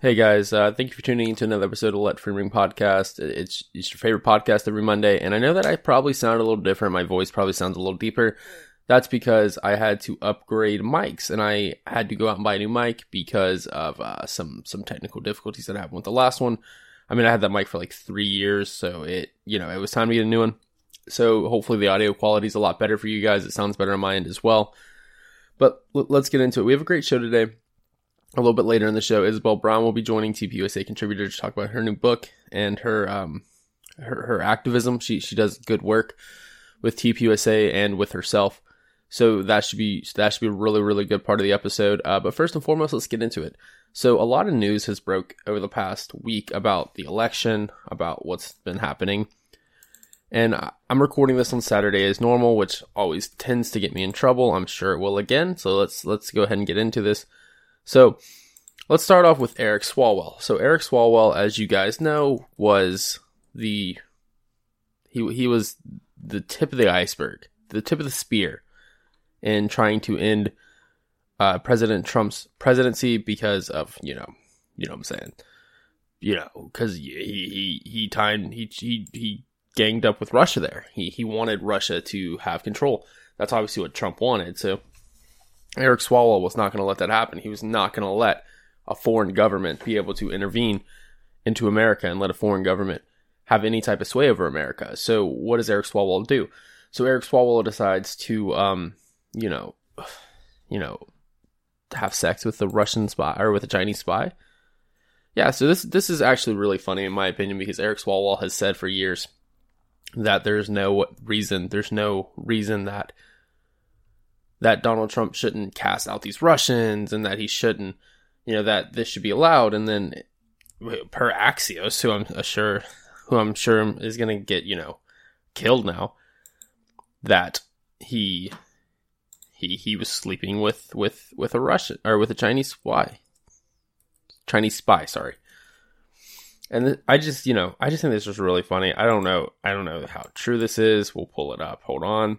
Hey guys, uh, thank you for tuning in to another episode of Let Free Ring Podcast. It's, it's your favorite podcast every Monday, and I know that I probably sound a little different. My voice probably sounds a little deeper. That's because I had to upgrade mics, and I had to go out and buy a new mic because of uh, some some technical difficulties that happened with the last one. I mean, I had that mic for like three years, so it you know it was time to get a new one. So hopefully the audio quality is a lot better for you guys. It sounds better on my end as well. But l- let's get into it. We have a great show today a little bit later in the show, Isabel Brown will be joining TPUSA contributor to talk about her new book and her um her, her activism. She she does good work with TPUSA and with herself. So that should be that should be a really really good part of the episode. Uh, but first and foremost, let's get into it. So a lot of news has broke over the past week about the election, about what's been happening. And I'm recording this on Saturday as normal, which always tends to get me in trouble. I'm sure it will again. So let's let's go ahead and get into this. So let's start off with Eric Swalwell. So Eric Swalwell, as you guys know, was the he he was the tip of the iceberg, the tip of the spear in trying to end uh, President Trump's presidency because of you know you know what I'm saying you know because he he he timed he he he ganged up with Russia there. He he wanted Russia to have control. That's obviously what Trump wanted. So Eric Swalwell was not going to let that happen. He was not going to let a foreign government be able to intervene into America and let a foreign government have any type of sway over America. So what does Eric Swalwell do? So Eric Swalwell decides to, um, you know, you know, have sex with the Russian spy or with a Chinese spy. Yeah, so this this is actually really funny in my opinion because Eric Swalwell has said for years that there's no reason, there's no reason that that Donald Trump shouldn't cast out these Russians and that he shouldn't, you know, that this should be allowed. And then per Axios, who I'm sure, who I'm sure is going to get, you know, killed now, that he he he was sleeping with with with a Russian or with a Chinese spy, Chinese spy. Sorry. And I just, you know, I just think this was really funny. I don't know, I don't know how true this is. We'll pull it up. Hold on.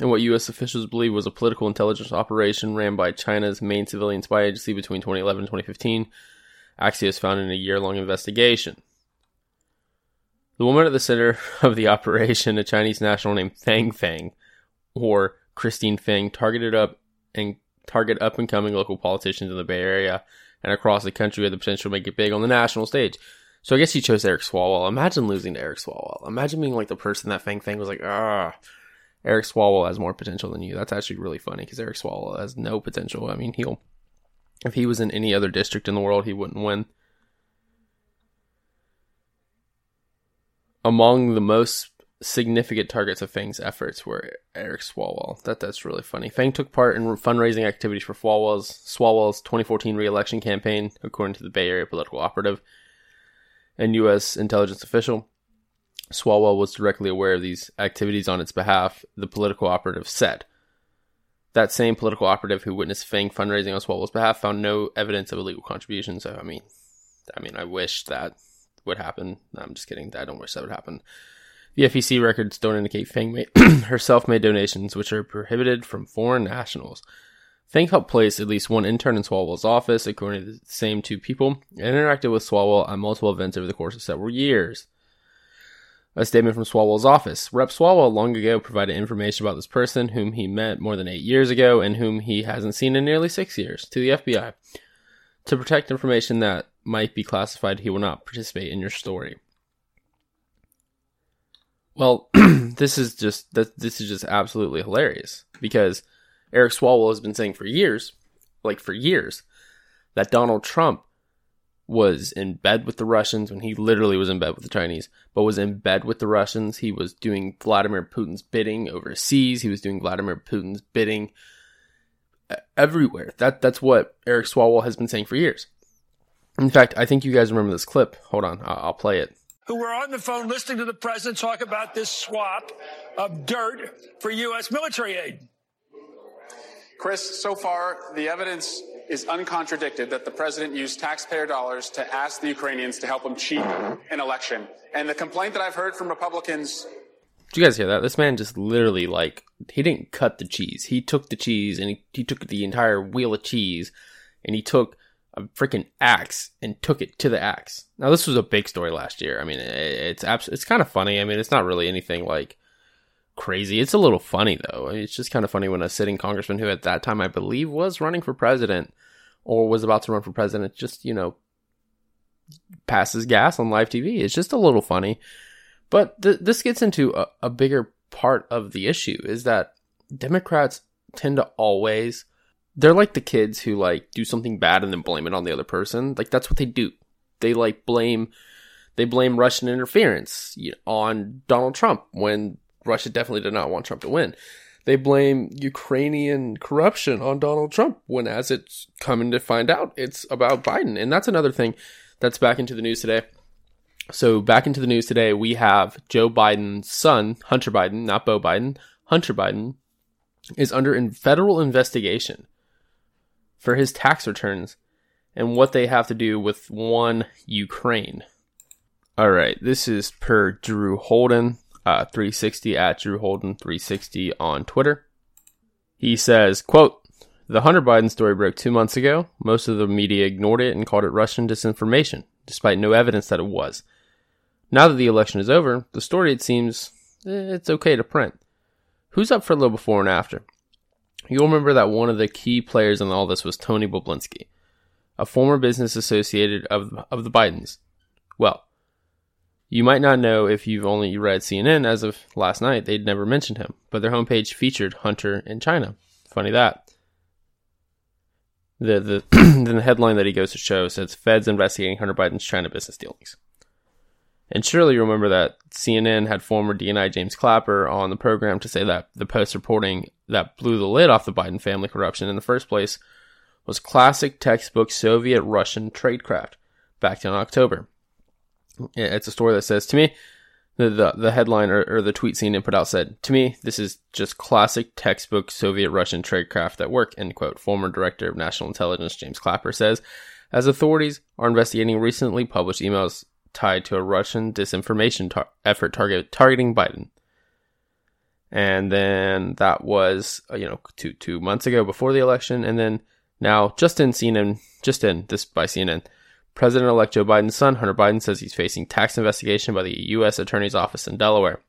And what U.S. officials believe was a political intelligence operation ran by China's main civilian spy agency between 2011 and 2015, Axios found in a year long investigation. The woman at the center of the operation, a Chinese national named Fang Fang, or Christine Fang, targeted up and target up and coming local politicians in the Bay Area and across the country with the potential to make it big on the national stage. So I guess he chose Eric Swalwell. Imagine losing to Eric Swalwell. Imagine being like the person that Fang Fang was like, ah, Eric Swalwell has more potential than you. That's actually really funny because Eric Swalwell has no potential. I mean, he'll if he was in any other district in the world, he wouldn't win. Among the most significant targets of Fang's efforts were Eric Swalwell. That that's really funny. Fang took part in fundraising activities for Swalwell's Swalwell's 2014 reelection campaign, according to the Bay Area political operative and U.S. intelligence official. Swalwell was directly aware of these activities on its behalf, the political operative said. That same political operative who witnessed Fang fundraising on Swalwell's behalf found no evidence of illegal contribution. So, I mean, I mean, I wish that would happen. No, I'm just kidding. I don't wish that would happen. The FEC records don't indicate Fang made, herself made donations, which are prohibited from foreign nationals. Fang helped place at least one intern in Swalwell's office, according to the same two people, and interacted with Swalwell on multiple events over the course of several years. A statement from Swalwell's office. Rep Swalwell long ago provided information about this person whom he met more than eight years ago and whom he hasn't seen in nearly six years to the FBI. To protect information that might be classified, he will not participate in your story. Well, this is just this is just absolutely hilarious because Eric Swalwell has been saying for years, like for years, that Donald Trump was in bed with the Russians when he literally was in bed with the Chinese, but was in bed with the Russians. He was doing Vladimir Putin's bidding overseas. He was doing Vladimir Putin's bidding uh, everywhere. That that's what Eric Swalwell has been saying for years. In fact, I think you guys remember this clip. Hold on, I'll, I'll play it. Who were on the phone listening to the president talk about this swap of dirt for U.S. military aid. Chris, so far, the evidence is uncontradicted that the president used taxpayer dollars to ask the Ukrainians to help him cheat mm-hmm. an election. And the complaint that I've heard from Republicans. Did you guys hear that? This man just literally, like, he didn't cut the cheese. He took the cheese and he, he took the entire wheel of cheese and he took a freaking axe and took it to the axe. Now, this was a big story last year. I mean, it's abs- it's kind of funny. I mean, it's not really anything like crazy. It's a little funny though. It's just kind of funny when a sitting congressman who at that time I believe was running for president or was about to run for president just, you know, passes gas on live TV. It's just a little funny. But th- this gets into a, a bigger part of the issue is that Democrats tend to always they're like the kids who like do something bad and then blame it on the other person. Like that's what they do. They like blame they blame Russian interference on Donald Trump when Russia definitely did not want Trump to win. They blame Ukrainian corruption on Donald Trump when, as it's coming to find out, it's about Biden. And that's another thing that's back into the news today. So, back into the news today, we have Joe Biden's son, Hunter Biden, not Beau Biden, Hunter Biden, is under in federal investigation for his tax returns and what they have to do with one Ukraine. All right, this is per Drew Holden uh, 360 at Drew Holden 360 on Twitter. He says, quote, the Hunter Biden story broke two months ago. Most of the media ignored it and called it Russian disinformation, despite no evidence that it was. Now that the election is over, the story, it seems, eh, it's okay to print. Who's up for a little before and after? You'll remember that one of the key players in all this was Tony Bobulinski, a former business associated of, of the Bidens. Well, you might not know if you've only read CNN as of last night, they'd never mentioned him, but their homepage featured Hunter in China. Funny that. The the the headline that he goes to show says Feds investigating Hunter Biden's China business dealings. And surely you remember that CNN had former DNI James Clapper on the program to say that the Post reporting that blew the lid off the Biden family corruption in the first place was classic textbook Soviet Russian tradecraft back in October it's a story that says to me the the, the headline or, or, the tweet CNN put out said to me this is just classic textbook Soviet Russian tradecraft at work end quote. Former director of national intelligence James Clapper says as authorities are investigating recently published emails tied to a Russian disinformation tar- effort target targeting Biden. And then that was uh, you know two two months ago before the election, and then now just in CNN, just in this by CNN President elect Joe Biden's son, Hunter Biden, says he's facing tax investigation by the U.S. Attorney's Office in Delaware.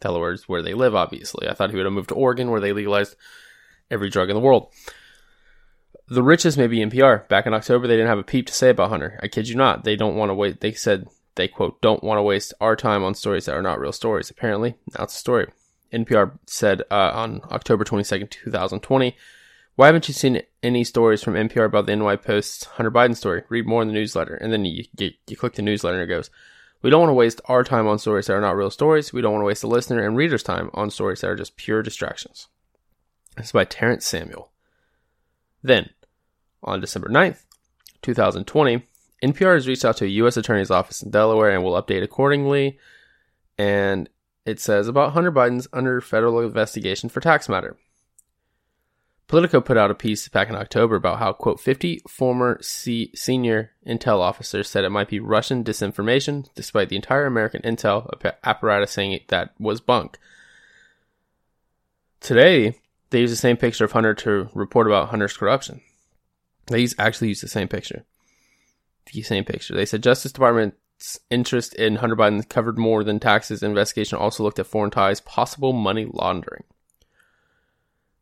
Delaware is where they live, obviously. I thought he would have moved to Oregon, where they legalized every drug in the world. The richest may be NPR. Back in October, they didn't have a peep to say about Hunter. I kid you not. They don't want to wait. They said they quote don't want to waste our time on stories that are not real stories. Apparently, now it's a story. NPR said uh, on October 22nd, 2020, why haven't you seen any stories from NPR about the NY Post's Hunter Biden story? Read more in the newsletter. And then you, you, you click the newsletter and it goes, We don't want to waste our time on stories that are not real stories. We don't want to waste the listener and reader's time on stories that are just pure distractions. This is by Terence Samuel. Then, on December 9th, 2020, NPR has reached out to a U.S. Attorney's Office in Delaware and will update accordingly. And it says about Hunter Biden's under federal investigation for tax matter. Politico put out a piece back in October about how, quote, 50 former C- senior intel officers said it might be Russian disinformation, despite the entire American intel apparatus saying that was bunk. Today, they use the same picture of Hunter to report about Hunter's corruption. They use, actually use the same picture. The same picture. They said Justice Department's interest in Hunter Biden covered more than taxes. Investigation also looked at foreign ties, possible money laundering.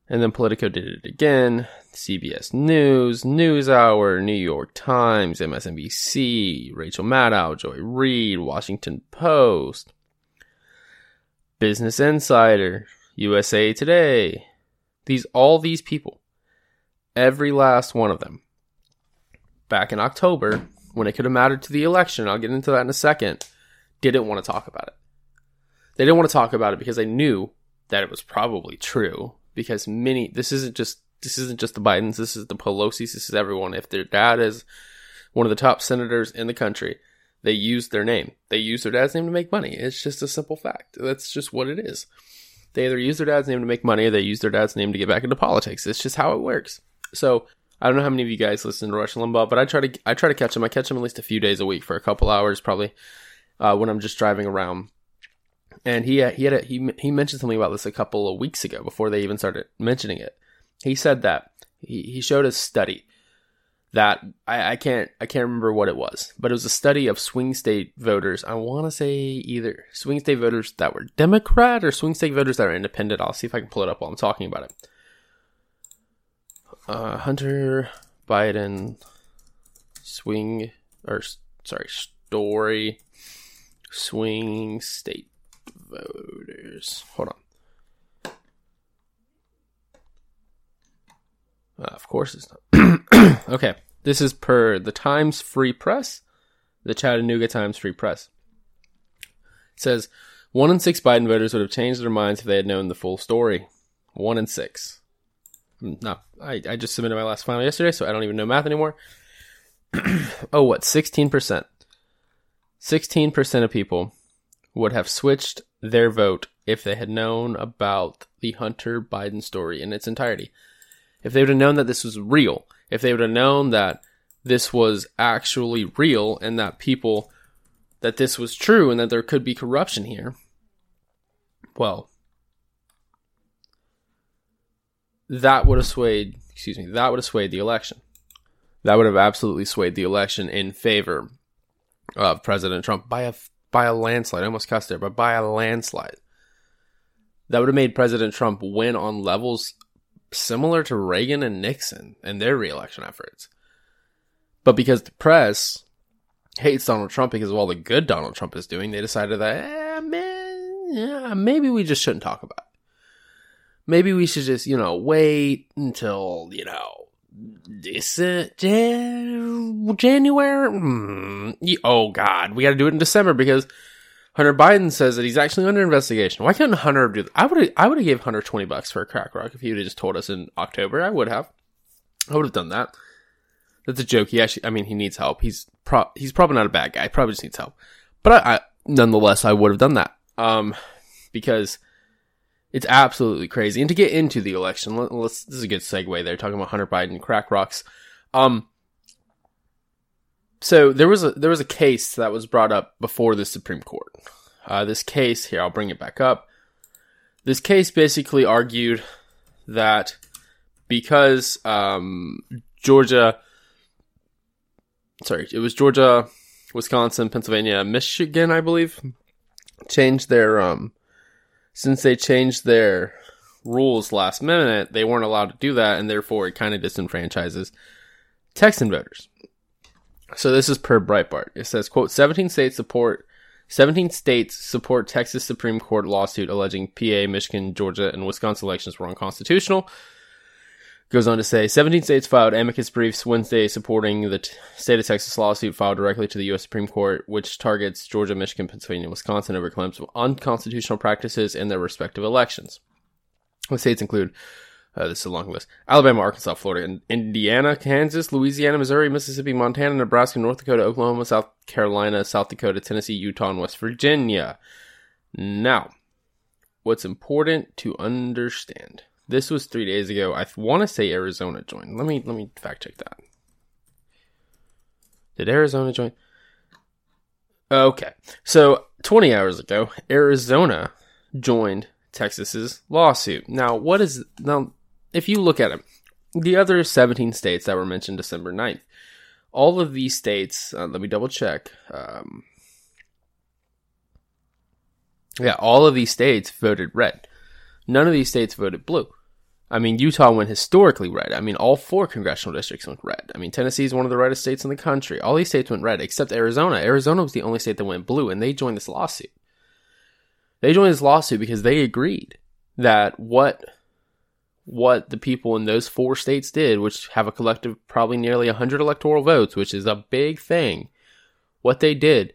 And then Politico did it again. CBS News, NewsHour, New York Times, MSNBC, Rachel Maddow, Joy Reid, Washington Post. Business Insider, USA Today, these all these people, every last one of them, back in October, when it could have mattered to the election, I'll get into that in a second, didn't want to talk about it. They didn't want to talk about it because they knew that it was probably true. Because many, this isn't just this isn't just the Bidens, this is the Pelosi's, this is everyone. If their dad is one of the top senators in the country, they use their name. They use their dad's name to make money. It's just a simple fact. That's just what it is. They either use their dad's name to make money or they use their dad's name to get back into politics. It's just how it works. So I don't know how many of you guys listen to Rush Limbaugh, but I try to I try to catch him. I catch him at least a few days a week for a couple hours, probably uh, when I'm just driving around. And he he had a, he he mentioned something about this a couple of weeks ago before they even started mentioning it. He said that he he showed a study that I, I can't I can't remember what it was, but it was a study of swing state voters. I want to say either swing state voters that were Democrat or swing state voters that are independent. I'll see if I can pull it up while I'm talking about it. Uh, Hunter Biden swing or sorry story swing state voters. Hold on. Uh, of course it's not. okay. This is per the Times Free Press, the Chattanooga Times Free Press. It says one in six Biden voters would have changed their minds if they had known the full story. One in six. No, I, I just submitted my last final yesterday, so I don't even know math anymore. oh, what? 16%. 16% of people would have switched their vote if they had known about the Hunter Biden story in its entirety. If they would have known that this was real, if they would have known that this was actually real and that people, that this was true and that there could be corruption here, well, that would have swayed, excuse me, that would have swayed the election. That would have absolutely swayed the election in favor of President Trump by a by a landslide. I almost cussed there, but by a landslide. That would have made President Trump win on levels similar to Reagan and Nixon and their reelection efforts. But because the press hates Donald Trump because of all the good Donald Trump is doing, they decided that, eh, man, yeah, maybe we just shouldn't talk about it. Maybe we should just, you know, wait until, you know, this uh, January. Mm, oh God, we got to do it in December because Hunter Biden says that he's actually under investigation. Why couldn't Hunter do that? I would I would have gave Hunter twenty bucks for a crack rock if he would have just told us in October. I would have. I would have done that. That's a joke. He actually, I mean, he needs help. He's pro- he's probably not a bad guy. Probably just needs help. But I, I nonetheless, I would have done that. Um, because it's absolutely crazy. And to get into the election, let, us this is a good segue there, talking about Hunter Biden crack rocks. Um, so there was a there was a case that was brought up before the Supreme Court. Uh, this case here, I'll bring it back up. This case basically argued that because um, Georgia, sorry, it was Georgia, Wisconsin, Pennsylvania, Michigan, I believe, changed their um, since they changed their rules last minute, they weren't allowed to do that, and therefore it kind of disenfranchises Texan voters. So this is per Breitbart. It says, quote, 17 states support 17 states support Texas Supreme Court lawsuit alleging PA, Michigan, Georgia, and Wisconsin elections were unconstitutional. Goes on to say 17 states filed amicus briefs Wednesday supporting the t- state of Texas lawsuit filed directly to the U.S. Supreme Court, which targets Georgia, Michigan, Pennsylvania, and Wisconsin over claims of unconstitutional practices in their respective elections. The states include uh, this is a long list Alabama, Arkansas, Florida, Indiana, Kansas, Louisiana, Missouri, Mississippi, Montana, Nebraska, North Dakota, Oklahoma, South Carolina, South Dakota, Tennessee, Utah, and West Virginia. Now, what's important to understand this was three days ago. I want to say Arizona joined. Let me let me fact check that. Did Arizona join? Okay, so 20 hours ago, Arizona joined Texas's lawsuit. Now, what is now? If you look at it, the other 17 states that were mentioned December 9th, all of these states. Uh, let me double check. Um, yeah, all of these states voted red. None of these states voted blue. I mean, Utah went historically red. I mean, all four congressional districts went red. I mean, Tennessee is one of the reddest states in the country. All these states went red except Arizona. Arizona was the only state that went blue, and they joined this lawsuit. They joined this lawsuit because they agreed that what what the people in those four states did, which have a collective probably nearly 100 electoral votes, which is a big thing, what they did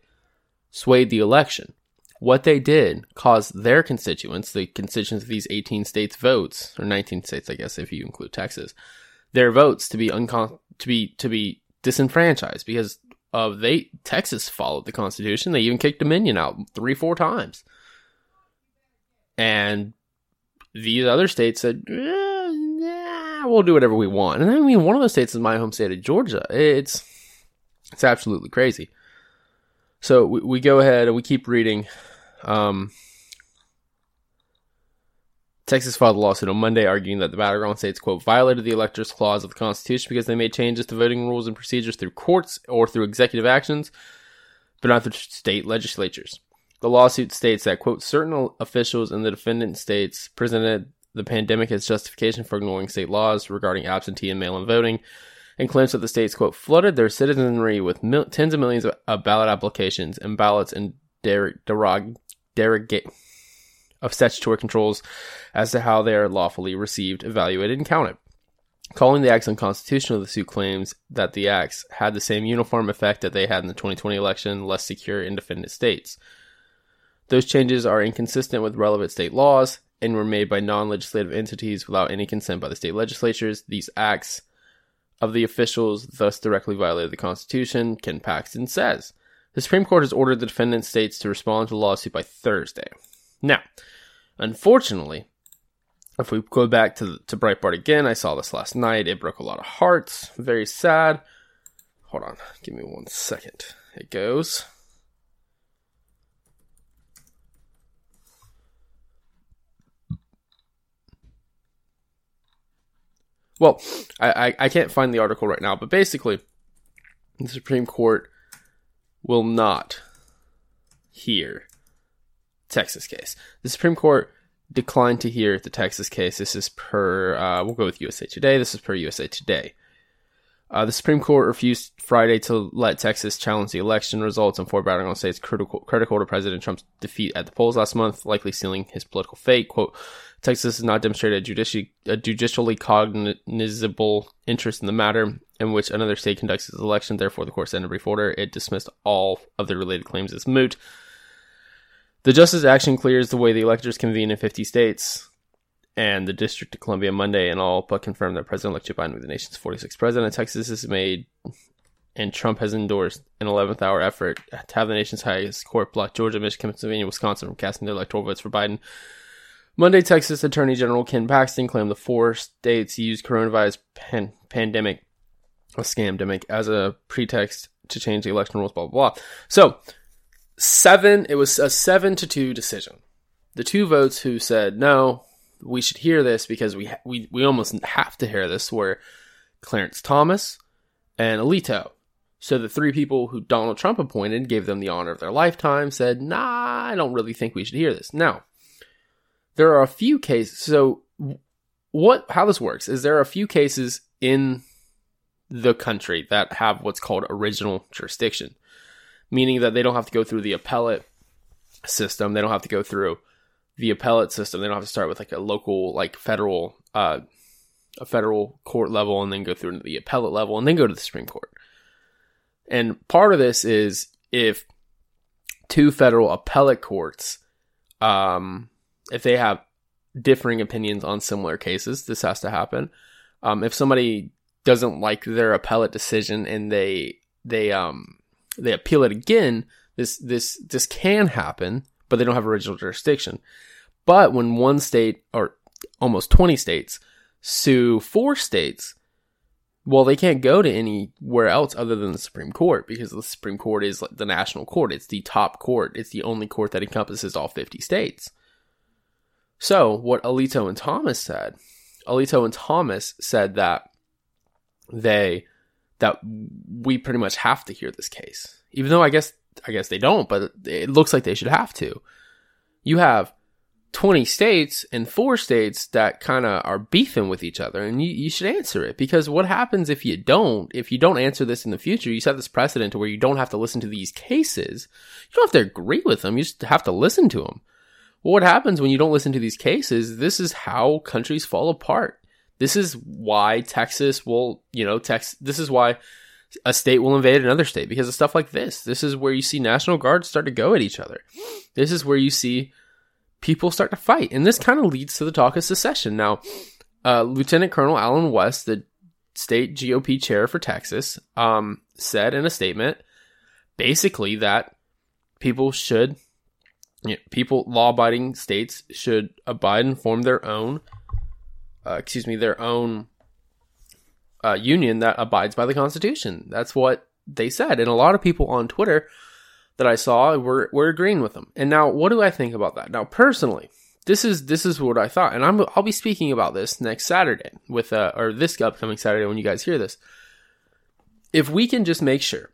swayed the election. What they did caused their constituents, the constituents of these 18 states' votes, or 19 states, I guess, if you include Texas, their votes to be uncon- to be to be disenfranchised because of they Texas followed the Constitution. They even kicked Dominion out three, four times, and these other states said, eh, "We'll do whatever we want." And I mean, one of those states is my home state of Georgia. It's it's absolutely crazy. So we, we go ahead and we keep reading. Um, Texas filed a lawsuit on Monday arguing that the battleground states, quote, violated the electors clause of the Constitution because they made changes to voting rules and procedures through courts or through executive actions, but not through state legislatures. The lawsuit states that, quote, certain officials in the defendant states presented the pandemic as justification for ignoring state laws regarding absentee and mail in voting and claims that the states, quote, flooded their citizenry with mil- tens of millions of, ballot applications and ballots in der- derog- derogate of statutory controls as to how they are lawfully received, evaluated, and counted. Calling the acts unconstitutional, the suit claims that the acts had the same uniform effect that they had in the 2020 election, less secure independent states. Those changes are inconsistent with relevant state laws and were made by non legislative entities without any consent by the state legislatures. These acts of the officials thus directly violated the Constitution, Ken Paxton says. The Supreme Court has ordered the defendant states to respond to the lawsuit by Thursday. Now, unfortunately, if we go back to to Breitbart again, I saw this last night. It broke a lot of hearts. Very sad. Hold on, give me one second. It goes. Well, I, I, I can't find the article right now, but basically, the Supreme Court will not hear Texas case. The Supreme Court declined to hear the Texas case. This is per, uh, we'll go with USA Today. This is per USA Today. Uh, the Supreme Court refused Friday to let Texas challenge the election results and four battleground states critical, critical to President Trump's defeat at the polls last month, likely sealing his political fate. Quote, Texas has not demonstrated a, judici- a judicially cognizable interest in the matter in which another state conducts its election. Therefore, the court sent a brief order. It dismissed all of the related claims as moot. The Justice Action clears the way the electors convene in 50 states and the District of Columbia Monday and all but confirmed that President-elect Joe Biden will be the nation's 46th president. Texas has made and Trump has endorsed an 11th hour effort to have the nation's highest court block Georgia, Michigan, Pennsylvania, Wisconsin from casting their electoral votes for Biden. Monday, Texas Attorney General Ken Paxton claimed the four states used coronavirus pan- pandemic, a scamdemic, as a pretext to change the election rules, blah, blah, blah. So, seven, it was a seven to two decision. The two votes who said, no, we should hear this because we, we, we almost have to hear this were Clarence Thomas and Alito. So the three people who Donald Trump appointed gave them the honor of their lifetime said, nah, I don't really think we should hear this. Now, there are a few cases. So what, how this works is there are a few cases in the country that have what's called original jurisdiction meaning that they don't have to go through the appellate system. They don't have to go through the appellate system. They don't have to start with like a local, like federal, uh, a federal court level and then go through the appellate level and then go to the Supreme Court. And part of this is if two federal appellate courts, um, if they have differing opinions on similar cases, this has to happen. Um, if somebody doesn't like their appellate decision and they, they, um, they appeal it again, this this this can happen, but they don't have original jurisdiction. But when one state or almost 20 states sue four states, well, they can't go to anywhere else other than the Supreme Court because the Supreme Court is the national court. It's the top court. It's the only court that encompasses all 50 states. So, what Alito and Thomas said, Alito and Thomas said that they that we pretty much have to hear this case. Even though I guess I guess they don't, but it looks like they should have to. You have 20 states and four states that kind of are beefing with each other and you, you should answer it because what happens if you don't if you don't answer this in the future you set this precedent to where you don't have to listen to these cases you don't have to agree with them you just have to listen to them Well, what happens when you don't listen to these cases? This is how countries fall apart. This is why Texas will, you know, Tex. This is why a state will invade another state because of stuff like this. This is where you see National Guards start to go at each other. This is where you see people start to fight, and this kind of leads to the talk of secession. Now, uh, Lieutenant Colonel Allen West, the state GOP chair for Texas, um, said in a statement basically that people should you know, people law-abiding states should abide and form their own uh, excuse me their own uh, union that abides by the constitution. That's what they said. And a lot of people on twitter that i saw were, were agreeing with them. And now what do i think about that? Now personally this is this is what i thought. And i'm i'll be speaking about this next saturday with uh or this upcoming saturday when you guys hear this. If we can just make sure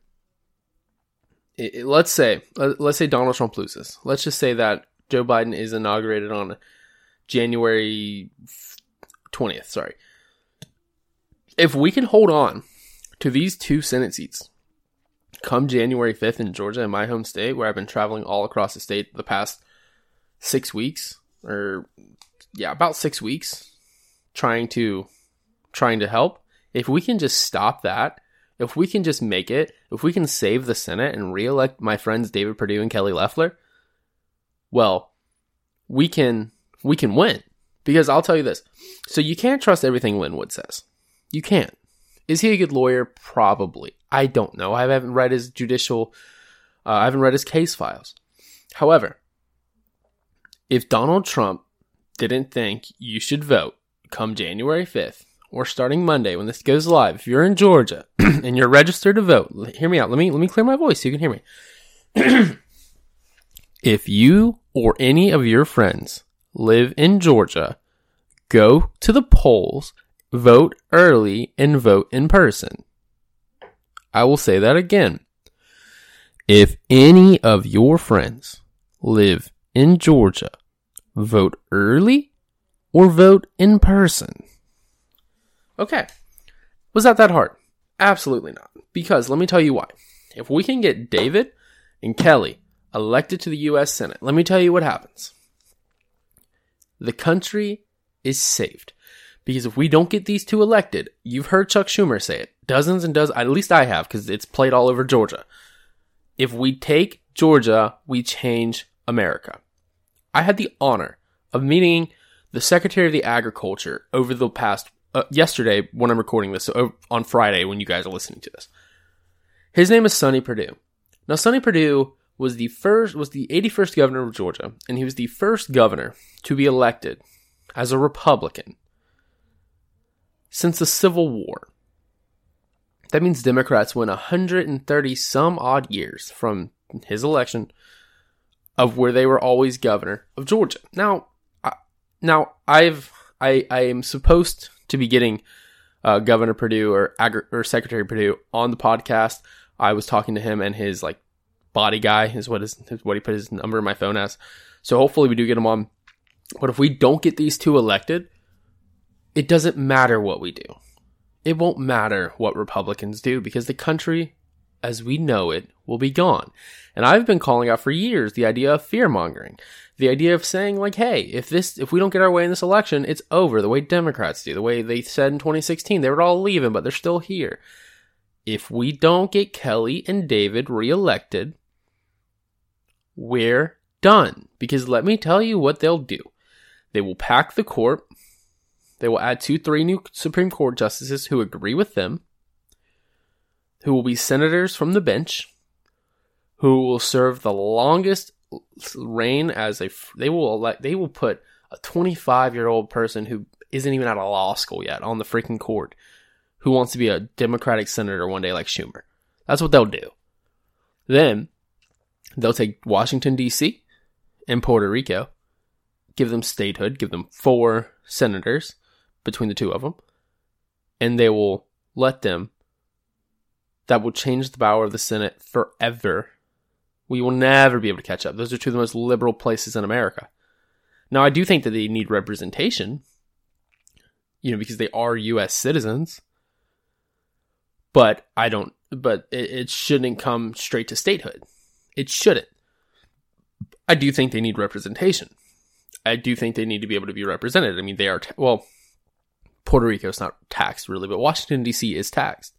it, let's say let's say Donald Trump loses. Let's just say that Joe Biden is inaugurated on January 20th, sorry. If we can hold on to these two Senate seats come January 5th in Georgia, in my home state, where I've been traveling all across the state the past six weeks, or yeah, about six weeks, trying to trying to help. If we can just stop that if we can just make it, if we can save the Senate and reelect my friends David Perdue and Kelly Loeffler, well, we can we can win. Because I'll tell you this. So you can't trust everything Lin Wood says. You can't. Is he a good lawyer? Probably. I don't know. I haven't read his judicial uh, I haven't read his case files. However, if Donald Trump didn't think you should vote come January 5th or starting Monday when this goes live, if you're in Georgia and you're registered to vote, hear me out. Let me let me clear my voice so you can hear me. if you or any of your friends live in Georgia, go to the polls, vote early, and vote in person. I will say that again. If any of your friends live in Georgia, vote early or vote in person. Okay. Was that that hard? Absolutely not. Because let me tell you why. If we can get David and Kelly elected to the U.S. Senate, let me tell you what happens. The country is saved. Because if we don't get these two elected, you've heard Chuck Schumer say it dozens and dozens, at least I have, because it's played all over Georgia. If we take Georgia, we change America. I had the honor of meeting the Secretary of the Agriculture over the past uh, yesterday when I'm recording this, so on Friday when you guys are listening to this. His name is Sonny Perdue. Now, Sonny Perdue was the first, was the 81st governor of Georgia, and he was the first governor to be elected as a Republican since the Civil War. That means Democrats went 130 some odd years from his election of where they were always governor of Georgia. Now, I, now I've I I am supposed to be getting uh, Governor Perdue or Agri- or Secretary Perdue on the podcast. I was talking to him and his like body guy is what is what he put his number in my phone as. So hopefully we do get him on. But if we don't get these two elected, it doesn't matter what we do. It won't matter what Republicans do because the country as we know it will be gone. And I've been calling out for years the idea of fear mongering. The idea of saying like, hey, if this if we don't get our way in this election, it's over, the way Democrats do, the way they said in 2016, they were all leaving, but they're still here. If we don't get Kelly and David reelected, we're done. Because let me tell you what they'll do. They will pack the court. They will add two, three new Supreme Court justices who agree with them who will be senators from the bench, who will serve the longest reign as a. They will elect. They will put a 25 year old person who isn't even out of law school yet on the freaking court, who wants to be a Democratic senator one day like Schumer. That's what they'll do. Then they'll take Washington D.C. and Puerto Rico, give them statehood, give them four senators between the two of them, and they will let them that will change the power of the Senate forever. We will never be able to catch up. Those are two of the most liberal places in America. Now, I do think that they need representation, you know, because they are U.S. citizens. But I don't, but it, it shouldn't come straight to statehood. It shouldn't. I do think they need representation. I do think they need to be able to be represented. I mean, they are, ta- well, Puerto Rico is not taxed really, but Washington, D.C. is taxed.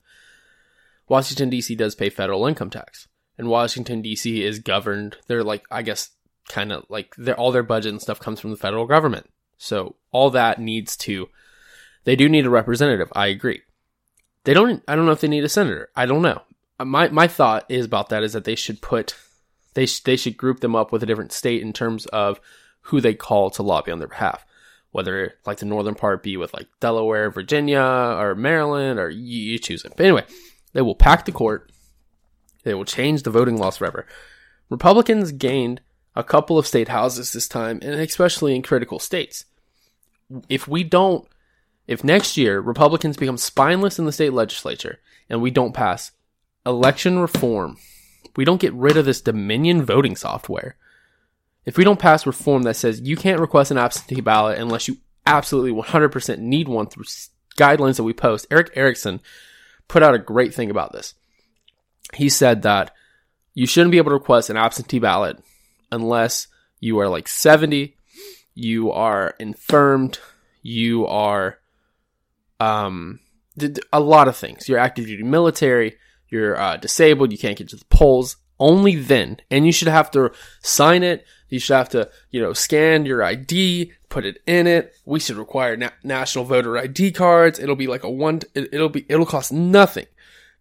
Washington, D.C. does pay federal income tax. And Washington, D.C. is governed, they're like, I guess, kind of like, their all their budget and stuff comes from the federal government. So all that needs to, they do need a representative. I agree. They don't, I don't know if they need a senator. I don't know. Uh, my, my thought is about that is that they should put, they, sh- they should group them up with a different state in terms of who they call to lobby on their behalf whether like the northern part be with like Delaware, Virginia, or Maryland, or you, you choose it. But anyway, they will pack the court. They will change the voting laws forever. Republicans gained a couple of state houses this time, and especially in critical states. If we don't, if next year Republicans become spineless in the state legislature and we don't pass election reform, we don't get rid of this Dominion voting software if we don't pass reform that says you can't request an absentee ballot unless you absolutely 100% need one through guidelines that we post, Erick Erickson put out a great thing about this. He said that you shouldn't be able to request an absentee ballot unless you are like 70, you are infirmed, you are um a lot of things. You're active duty military, you're uh, disabled, you can't get to the polls. Only then, and you should have to sign it you should have to, you know, scan your ID, put it in it. We should require na- national voter ID cards. It'll be like a one, it, it'll be, it'll cost nothing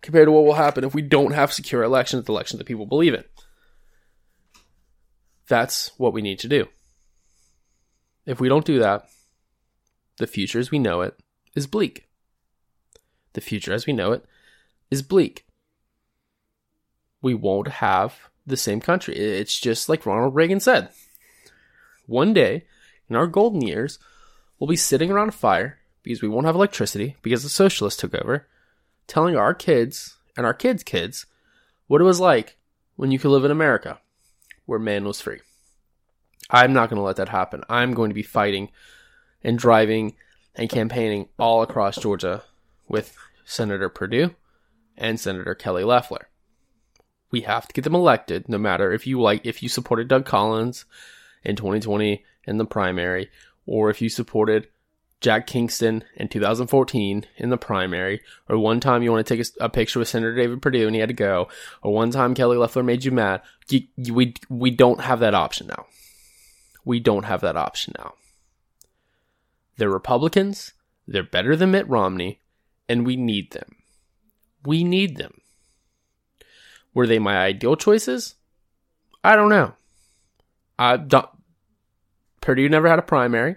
compared to what will happen if we don't have secure elections, the elections that people believe in. That's what we need to do. If we don't do that, the future as we know it is bleak. The future as we know it is bleak. We won't have the same country. It's just like Ronald Reagan said. One day, in our golden years, we'll be sitting around a fire because we won't have electricity because the socialists took over, telling our kids and our kids' kids what it was like when you could live in America, where man was free. I'm not going to let that happen. I'm going to be fighting and driving and campaigning all across Georgia with Senator Perdue and Senator Kelly Loeffler we have to get them elected, no matter if you like, if you supported Doug Collins in 2020 in the primary, or if you supported Jack Kingston in 2014 in the primary, or one time you want to take a, a, picture with Senator David Perdue and he had to go, or one time Kelly Loeffler made you mad. You, you, we, we don't have that option now. We don't have that option now. They're Republicans, they're better than Mitt Romney, and we need them. We need them. Were they my ideal choices? I don't know. I don't, Perdue never had a primary,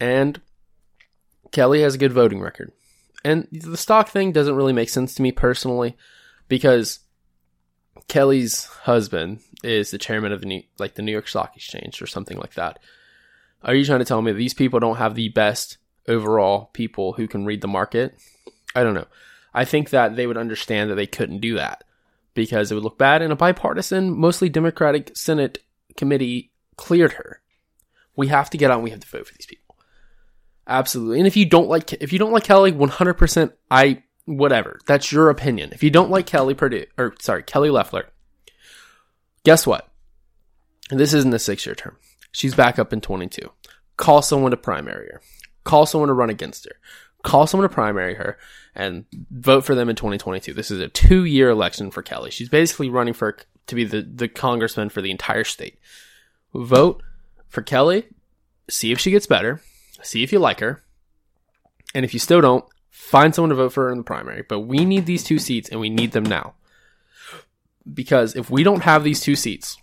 and Kelly has a good voting record. And the stock thing doesn't really make sense to me personally because Kelly's husband is the chairman of the New, like the New York Stock Exchange or something like that. Are you trying to tell me these people don't have the best overall people who can read the market? I don't know. I think that they would understand that they couldn't do that because it would look bad and a bipartisan, mostly Democratic Senate committee cleared her. We have to get out and we have to vote for these people. Absolutely. And if you don't like, if you don't like Kelly, 100%, I, whatever. That's your opinion. If you don't like Kelly Perdue, or sorry, Kelly Loeffler, guess what? This isn't a six year term. She's back up in 22. Call someone to primary her. Call someone to run against her call someone to primary her and vote for them in 2022. This is a two year election for Kelly. She's basically running for to be the, the congressman for the entire state. Vote for Kelly, see if she gets better, see if you like her, and if you still don't, find someone to vote for her in the primary. But we need these two seats and we need them now. Because if we don't have these two seats,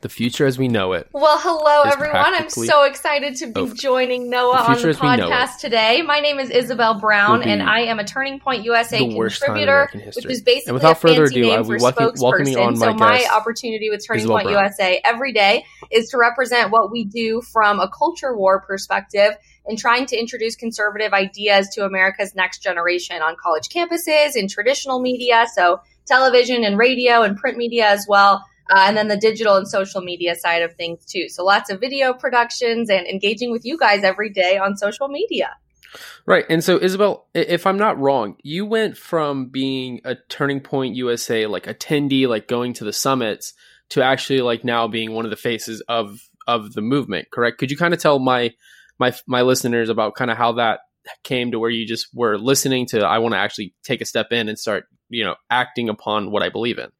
the future as we know it. Well, hello everyone. I'm so excited to be over. joining Noah the on the podcast today. My name is Isabel Brown, and I am a Turning Point USA contributor, which is basically and without a further fancy ado, name for welcome, spokesperson. so my opportunity with Turning Isabel Point Brown. USA every day is to represent what we do from a culture war perspective and trying to introduce conservative ideas to America's next generation on college campuses, in traditional media, so television and radio and print media as well uh, and then the digital and social media side of things too. So lots of video productions and engaging with you guys every day on social media. Right. And so, Isabel, if I'm not wrong, you went from being a Turning Point USA like attendee, like going to the summits, to actually like now being one of the faces of of the movement. Correct? Could you kind of tell my my my listeners about kind of how that came to where you just were listening to I want to actually take a step in and start you know acting upon what I believe in.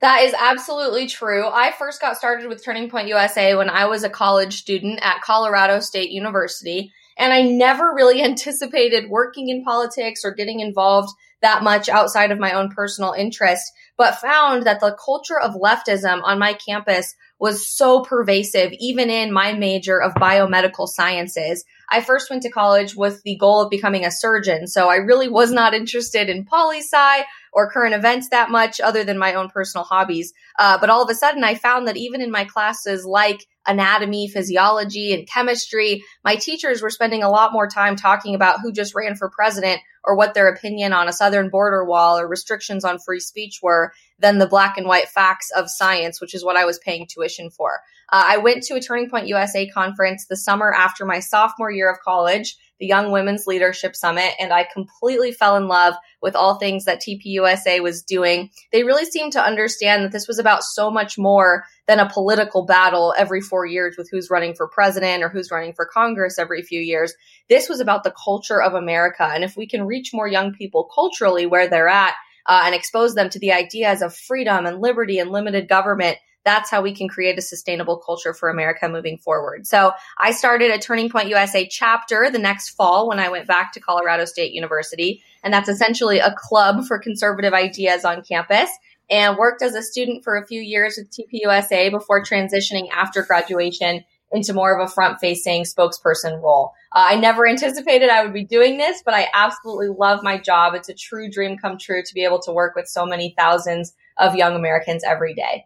That is absolutely true. I first got started with Turning Point USA when I was a college student at Colorado State University. And I never really anticipated working in politics or getting involved that much outside of my own personal interest, but found that the culture of leftism on my campus was so pervasive, even in my major of biomedical sciences. I first went to college with the goal of becoming a surgeon, so I really was not interested in poli sci or current events that much other than my own personal hobbies. Uh, but all of a sudden, I found that even in my classes like anatomy, physiology, and chemistry, my teachers were spending a lot more time talking about who just ran for president or what their opinion on a southern border wall or restrictions on free speech were than the black and white facts of science, which is what I was paying tuition for. Uh, I went to a Turning Point USA conference the summer after my sophomore year of college the Young Women's Leadership Summit, and I completely fell in love with all things that TPUSA was doing. They really seemed to understand that this was about so much more than a political battle every four years with who's running for president or who's running for Congress every few years. This was about the culture of America. And if we can reach more young people culturally where they're at, uh, and expose them to the ideas of freedom and liberty and limited government, that's how we can create a sustainable culture for America moving forward. So I started a Turning Point USA chapter the next fall when I went back to Colorado State University. And that's essentially a club for conservative ideas on campus and worked as a student for a few years with TPUSA before transitioning after graduation into more of a front facing spokesperson role. Uh, I never anticipated I would be doing this, but I absolutely love my job. It's a true dream come true to be able to work with so many thousands of young Americans every day.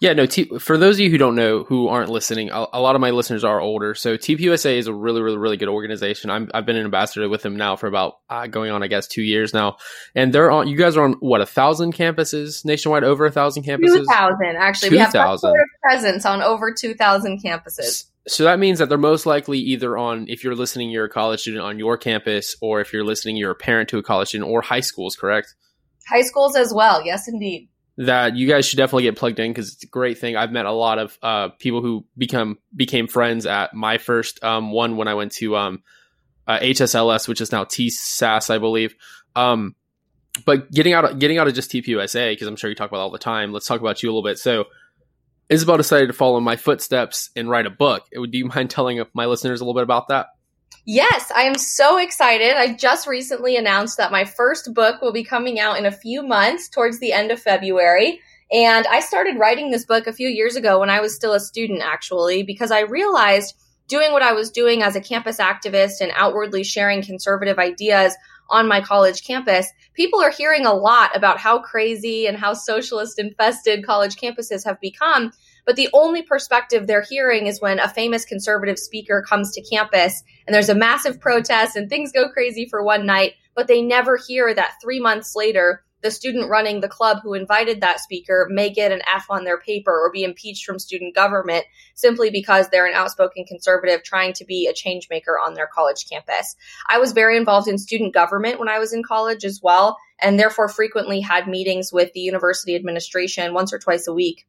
Yeah, no. T- for those of you who don't know, who aren't listening, a, a, lot of my listeners are older. So TPUSA is a really, really, really good organization. i have been an ambassador with them now for about uh, going on, I guess, two years now. And they're on. You guys are on what a thousand campuses nationwide, over a thousand campuses. Two thousand, actually. 2, we have a presence on over two thousand campuses. So that means that they're most likely either on, if you're listening, you're a college student on your campus, or if you're listening, you're a parent to a college student, or high schools, correct? High schools as well. Yes, indeed that you guys should definitely get plugged in because it's a great thing. I've met a lot of uh, people who become became friends at my first um, one when I went to um, uh, HSLS, which is now TSAS, I believe. Um, but getting out of, getting out of just TPUSA because I'm sure you talk about all the time. Let's talk about you a little bit. So Isabel decided to follow my footsteps and write a book. Do you mind telling my listeners a little bit about that? Yes, I am so excited. I just recently announced that my first book will be coming out in a few months towards the end of February. And I started writing this book a few years ago when I was still a student, actually, because I realized doing what I was doing as a campus activist and outwardly sharing conservative ideas on my college campus, people are hearing a lot about how crazy and how socialist infested college campuses have become. But the only perspective they're hearing is when a famous conservative speaker comes to campus and there's a massive protest and things go crazy for one night, but they never hear that three months later, the student running the club who invited that speaker may get an F on their paper or be impeached from student government simply because they're an outspoken conservative trying to be a change maker on their college campus. I was very involved in student government when I was in college as well, and therefore frequently had meetings with the university administration once or twice a week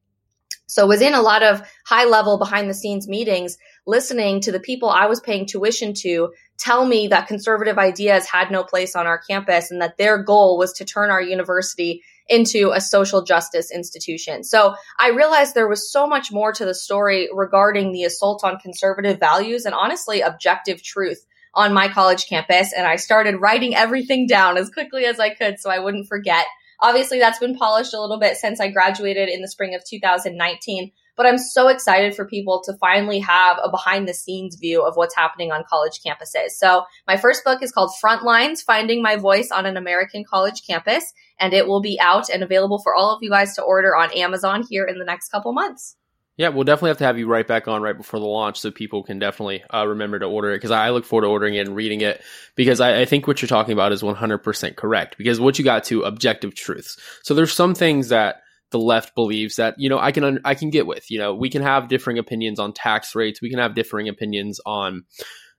so was in a lot of high level behind the scenes meetings, listening to the people I was paying tuition to tell me that conservative ideas had no place on our campus and that their goal was to turn our university into a social justice institution. So I realized there was so much more to the story regarding the assault on conservative values and honestly objective truth on my college campus. And I started writing everything down as quickly as I could so I wouldn't forget. Obviously, that's been polished a little bit since I graduated in the spring of 2019. But I'm so excited for people to finally have a behind the scenes view of what's happening on college campuses. So, my first book is called Frontlines Finding My Voice on an American College Campus, and it will be out and available for all of you guys to order on Amazon here in the next couple months. Yeah, we'll definitely have to have you right back on right before the launch so people can definitely uh, remember to order it because I look forward to ordering it and reading it because I, I, think what you're talking about is 100% correct because what you got to objective truths. So there's some things that the left believes that you know I can I can get with. You know, we can have differing opinions on tax rates, we can have differing opinions on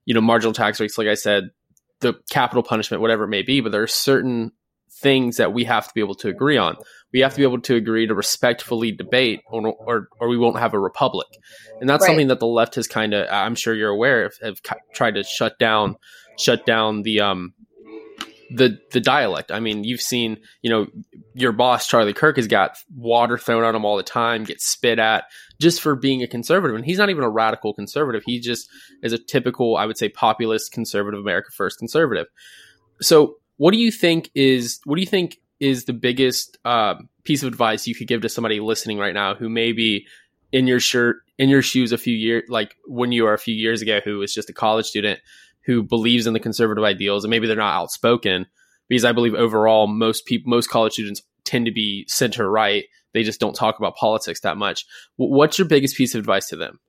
you know marginal tax rates, like I said, the capital punishment, whatever it may be, but there are certain things that we have to be able to agree on. We have to be able to agree to respectfully debate, or or, or we won't have a republic. And that's right. something that the left has kind of, I'm sure you're aware of, have tried to shut down, shut down the um the the dialect. I mean, you've seen, you know, your boss Charlie Kirk has got water thrown at him all the time, gets spit at just for being a conservative, and he's not even a radical conservative. He just is a typical, I would say, populist conservative, America First conservative. So, what do you think is what do you think is the biggest uh, piece of advice you could give to somebody listening right now who may be in your shirt in your shoes a few years, like when you were a few years ago, who was just a college student who believes in the conservative ideals, and maybe they're not outspoken, because I believe overall most people, most college students tend to be center right. They just don't talk about politics that much. What's your biggest piece of advice to them?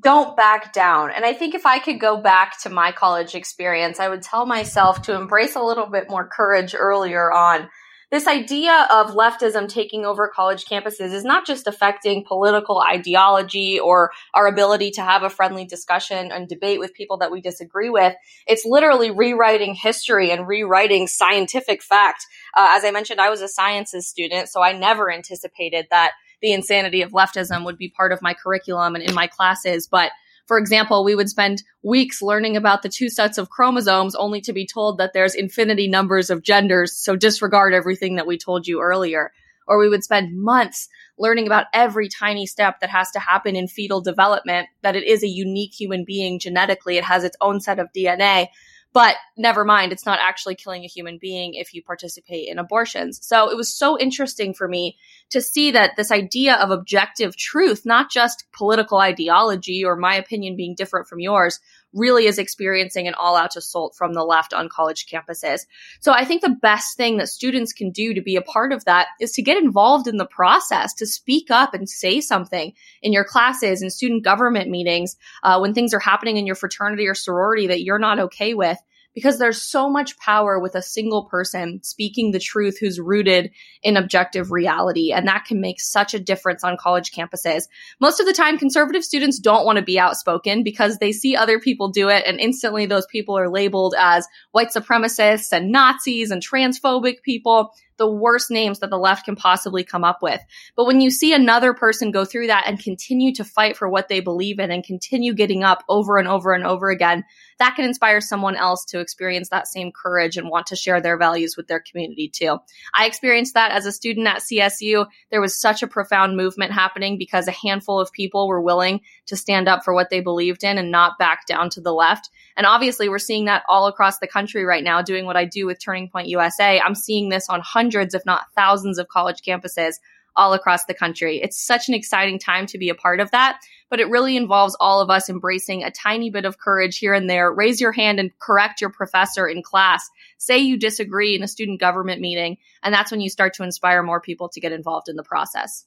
Don't back down. And I think if I could go back to my college experience, I would tell myself to embrace a little bit more courage earlier on. This idea of leftism taking over college campuses is not just affecting political ideology or our ability to have a friendly discussion and debate with people that we disagree with. It's literally rewriting history and rewriting scientific fact. Uh, as I mentioned, I was a sciences student, so I never anticipated that the insanity of leftism would be part of my curriculum and in my classes. But for example, we would spend weeks learning about the two sets of chromosomes only to be told that there's infinity numbers of genders. So disregard everything that we told you earlier. Or we would spend months learning about every tiny step that has to happen in fetal development, that it is a unique human being genetically. It has its own set of DNA. But never mind, it's not actually killing a human being if you participate in abortions. So it was so interesting for me to see that this idea of objective truth, not just political ideology or my opinion being different from yours, really is experiencing an all out assault from the left on college campuses. So I think the best thing that students can do to be a part of that is to get involved in the process, to speak up and say something in your classes and student government meetings uh, when things are happening in your fraternity or sorority that you're not okay with because there's so much power with a single person speaking the truth who's rooted in objective reality. And that can make such a difference on college campuses. Most of the time, conservative students don't want to be outspoken because they see other people do it and instantly those people are labeled as white supremacists and Nazis and transphobic people the worst names that the left can possibly come up with. But when you see another person go through that and continue to fight for what they believe in and continue getting up over and over and over again, that can inspire someone else to experience that same courage and want to share their values with their community too. I experienced that as a student at CSU. There was such a profound movement happening because a handful of people were willing to stand up for what they believed in and not back down to the left. And obviously, we're seeing that all across the country right now, doing what I do with Turning Point USA. I'm seeing this on hundreds, if not thousands, of college campuses all across the country. It's such an exciting time to be a part of that, but it really involves all of us embracing a tiny bit of courage here and there. Raise your hand and correct your professor in class. Say you disagree in a student government meeting, and that's when you start to inspire more people to get involved in the process.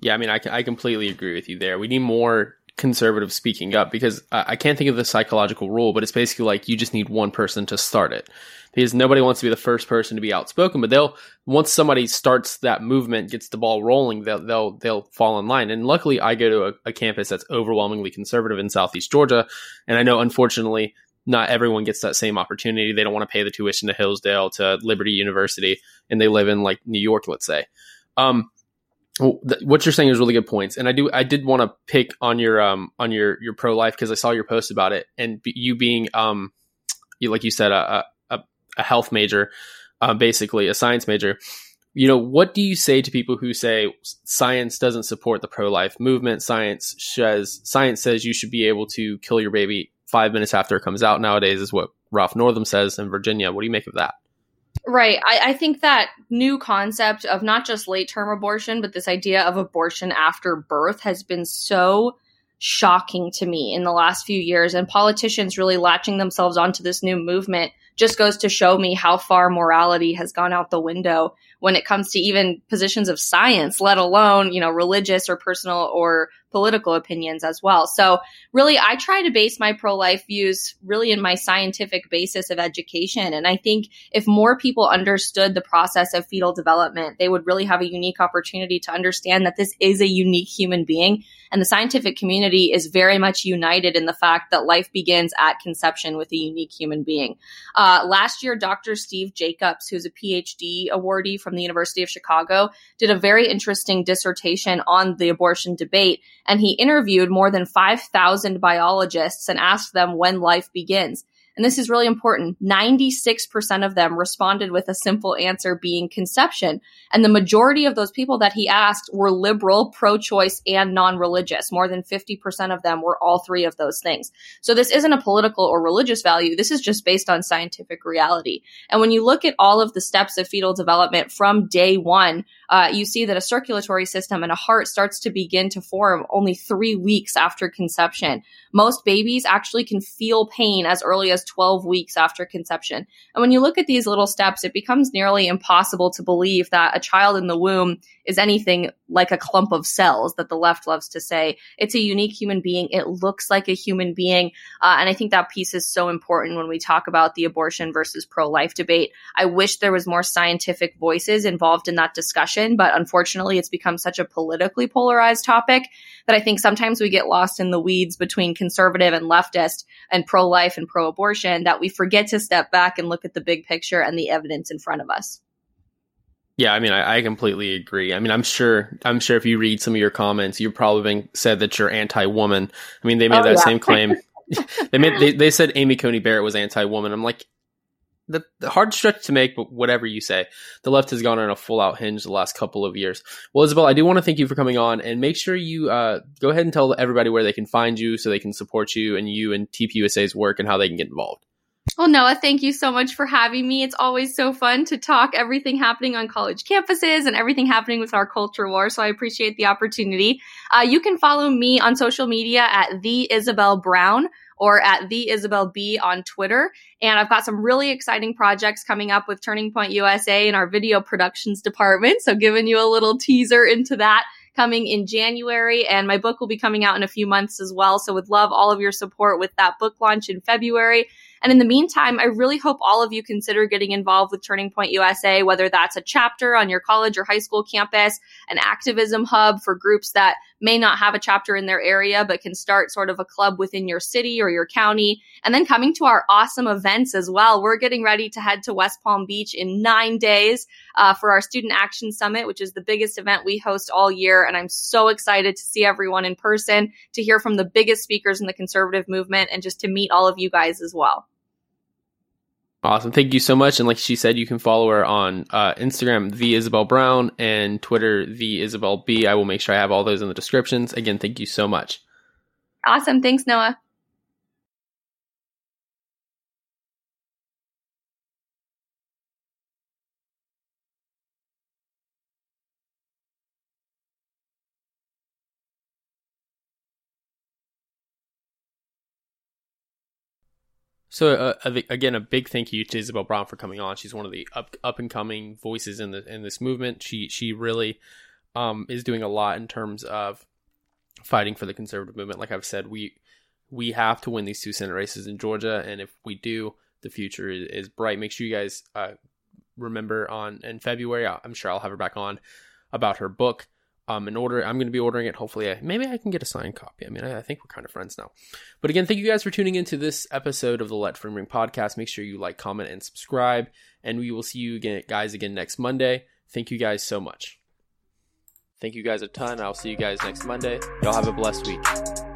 Yeah, I mean, I, I completely agree with you there. We need more conservative speaking up because I, can't think of the psychological rule, but it's basically like you just need one person to start it because nobody wants to be the first person to be outspoken, but they'll once somebody starts that movement, gets the ball rolling, they'll they'll they'll fall in line. And luckily, I go to a, a campus that's overwhelmingly conservative in Southeast Georgia, and I know unfortunately not everyone gets that same opportunity. They don't want to pay the tuition to Hillsdale to Liberty University, and they live in like New York, let's say. Um, what you're saying is really good points, and I do I did want to pick on your um on your your pro life because I saw your post about it, and you being um you, like you said a, a health major, uh, basically a science major. You know, what do you say to people who say science doesn't support the pro life movement? Science says science says you should be able to kill your baby five minutes after it comes out. Nowadays, is what Ralph Northam says in Virginia. What do you make of that? Right. I, I, think that new concept of not just late term abortion, but this idea of abortion after birth has been so shocking to me in the last few years. And politicians really latching themselves onto this new movement just goes to show me how far morality has gone out the window when it comes to even positions of science, let alone, you know, religious or personal or political opinions as well. So really, I try to base my pro life views really in my scientific basis of education. And I think if more people understood the process of fetal development, they would really have a unique opportunity to understand that this is a unique human being. And the scientific community is very much united in the fact that life begins at conception with a unique human being. Uh, last year, Dr. Steve Jacobs, who's a PhD awardee from the University of Chicago, did a very interesting dissertation on the abortion debate. And he interviewed more than 5,000 biologists and asked them when life begins. And this is really important. 96% of them responded with a simple answer being conception. And the majority of those people that he asked were liberal, pro-choice, and non-religious. More than 50% of them were all three of those things. So this isn't a political or religious value. This is just based on scientific reality. And when you look at all of the steps of fetal development from day one, uh, you see that a circulatory system and a heart starts to begin to form only three weeks after conception. Most babies actually can feel pain as early as 12 weeks after conception. And when you look at these little steps, it becomes nearly impossible to believe that a child in the womb is anything like a clump of cells that the left loves to say. It's a unique human being. It looks like a human being. Uh, and I think that piece is so important when we talk about the abortion versus pro life debate. I wish there was more scientific voices involved in that discussion, but unfortunately, it's become such a politically polarized topic that I think sometimes we get lost in the weeds between conservative and leftist and pro life and pro abortion that we forget to step back and look at the big picture and the evidence in front of us. Yeah, I mean, I, I, completely agree. I mean, I'm sure, I'm sure if you read some of your comments, you've probably been said that you're anti-woman. I mean, they made oh, that yeah. same claim. they made, they, they said Amy Coney Barrett was anti-woman. I'm like, the, the, hard stretch to make, but whatever you say, the left has gone on a full out hinge the last couple of years. Well, Isabel, I do want to thank you for coming on, and make sure you uh, go ahead and tell everybody where they can find you, so they can support you and you and TPUSA's work and how they can get involved. Well, Noah, thank you so much for having me. It's always so fun to talk everything happening on college campuses and everything happening with our culture war. So I appreciate the opportunity. Uh, you can follow me on social media at the Isabel Brown or at the Isabel B on Twitter. And I've got some really exciting projects coming up with Turning Point USA and our video productions department. So giving you a little teaser into that coming in January and my book will be coming out in a few months as well. So would love all of your support with that book launch in February. And in the meantime, I really hope all of you consider getting involved with Turning Point USA, whether that's a chapter on your college or high school campus, an activism hub for groups that may not have a chapter in their area, but can start sort of a club within your city or your county. And then coming to our awesome events as well. We're getting ready to head to West Palm Beach in nine days uh, for our Student Action Summit, which is the biggest event we host all year. And I'm so excited to see everyone in person, to hear from the biggest speakers in the conservative movement, and just to meet all of you guys as well. Awesome. Thank you so much. And like she said, you can follow her on uh, Instagram, the Isabel Brown, and Twitter, the Isabel B. I will make sure I have all those in the descriptions. Again, thank you so much. Awesome. Thanks, Noah. So uh, again, a big thank you to Isabel Brown for coming on. She's one of the up up and coming voices in the in this movement. She she really um, is doing a lot in terms of fighting for the conservative movement. Like I've said, we we have to win these two Senate races in Georgia, and if we do, the future is, is bright. Make sure you guys uh, remember on in February. I'm sure I'll have her back on about her book um, in order. I'm going to be ordering it. Hopefully, I, maybe I can get a signed copy. I mean, I, I, think we're kind of friends now. But again, thank you guys for tuning into this episode of the Let Freedom Ring podcast. Make sure you like, comment, and subscribe. And we will see you again, guys, again next Monday. Thank you guys so much. Thank you guys a ton. I'll see you guys next Monday. Y'all have a blessed week.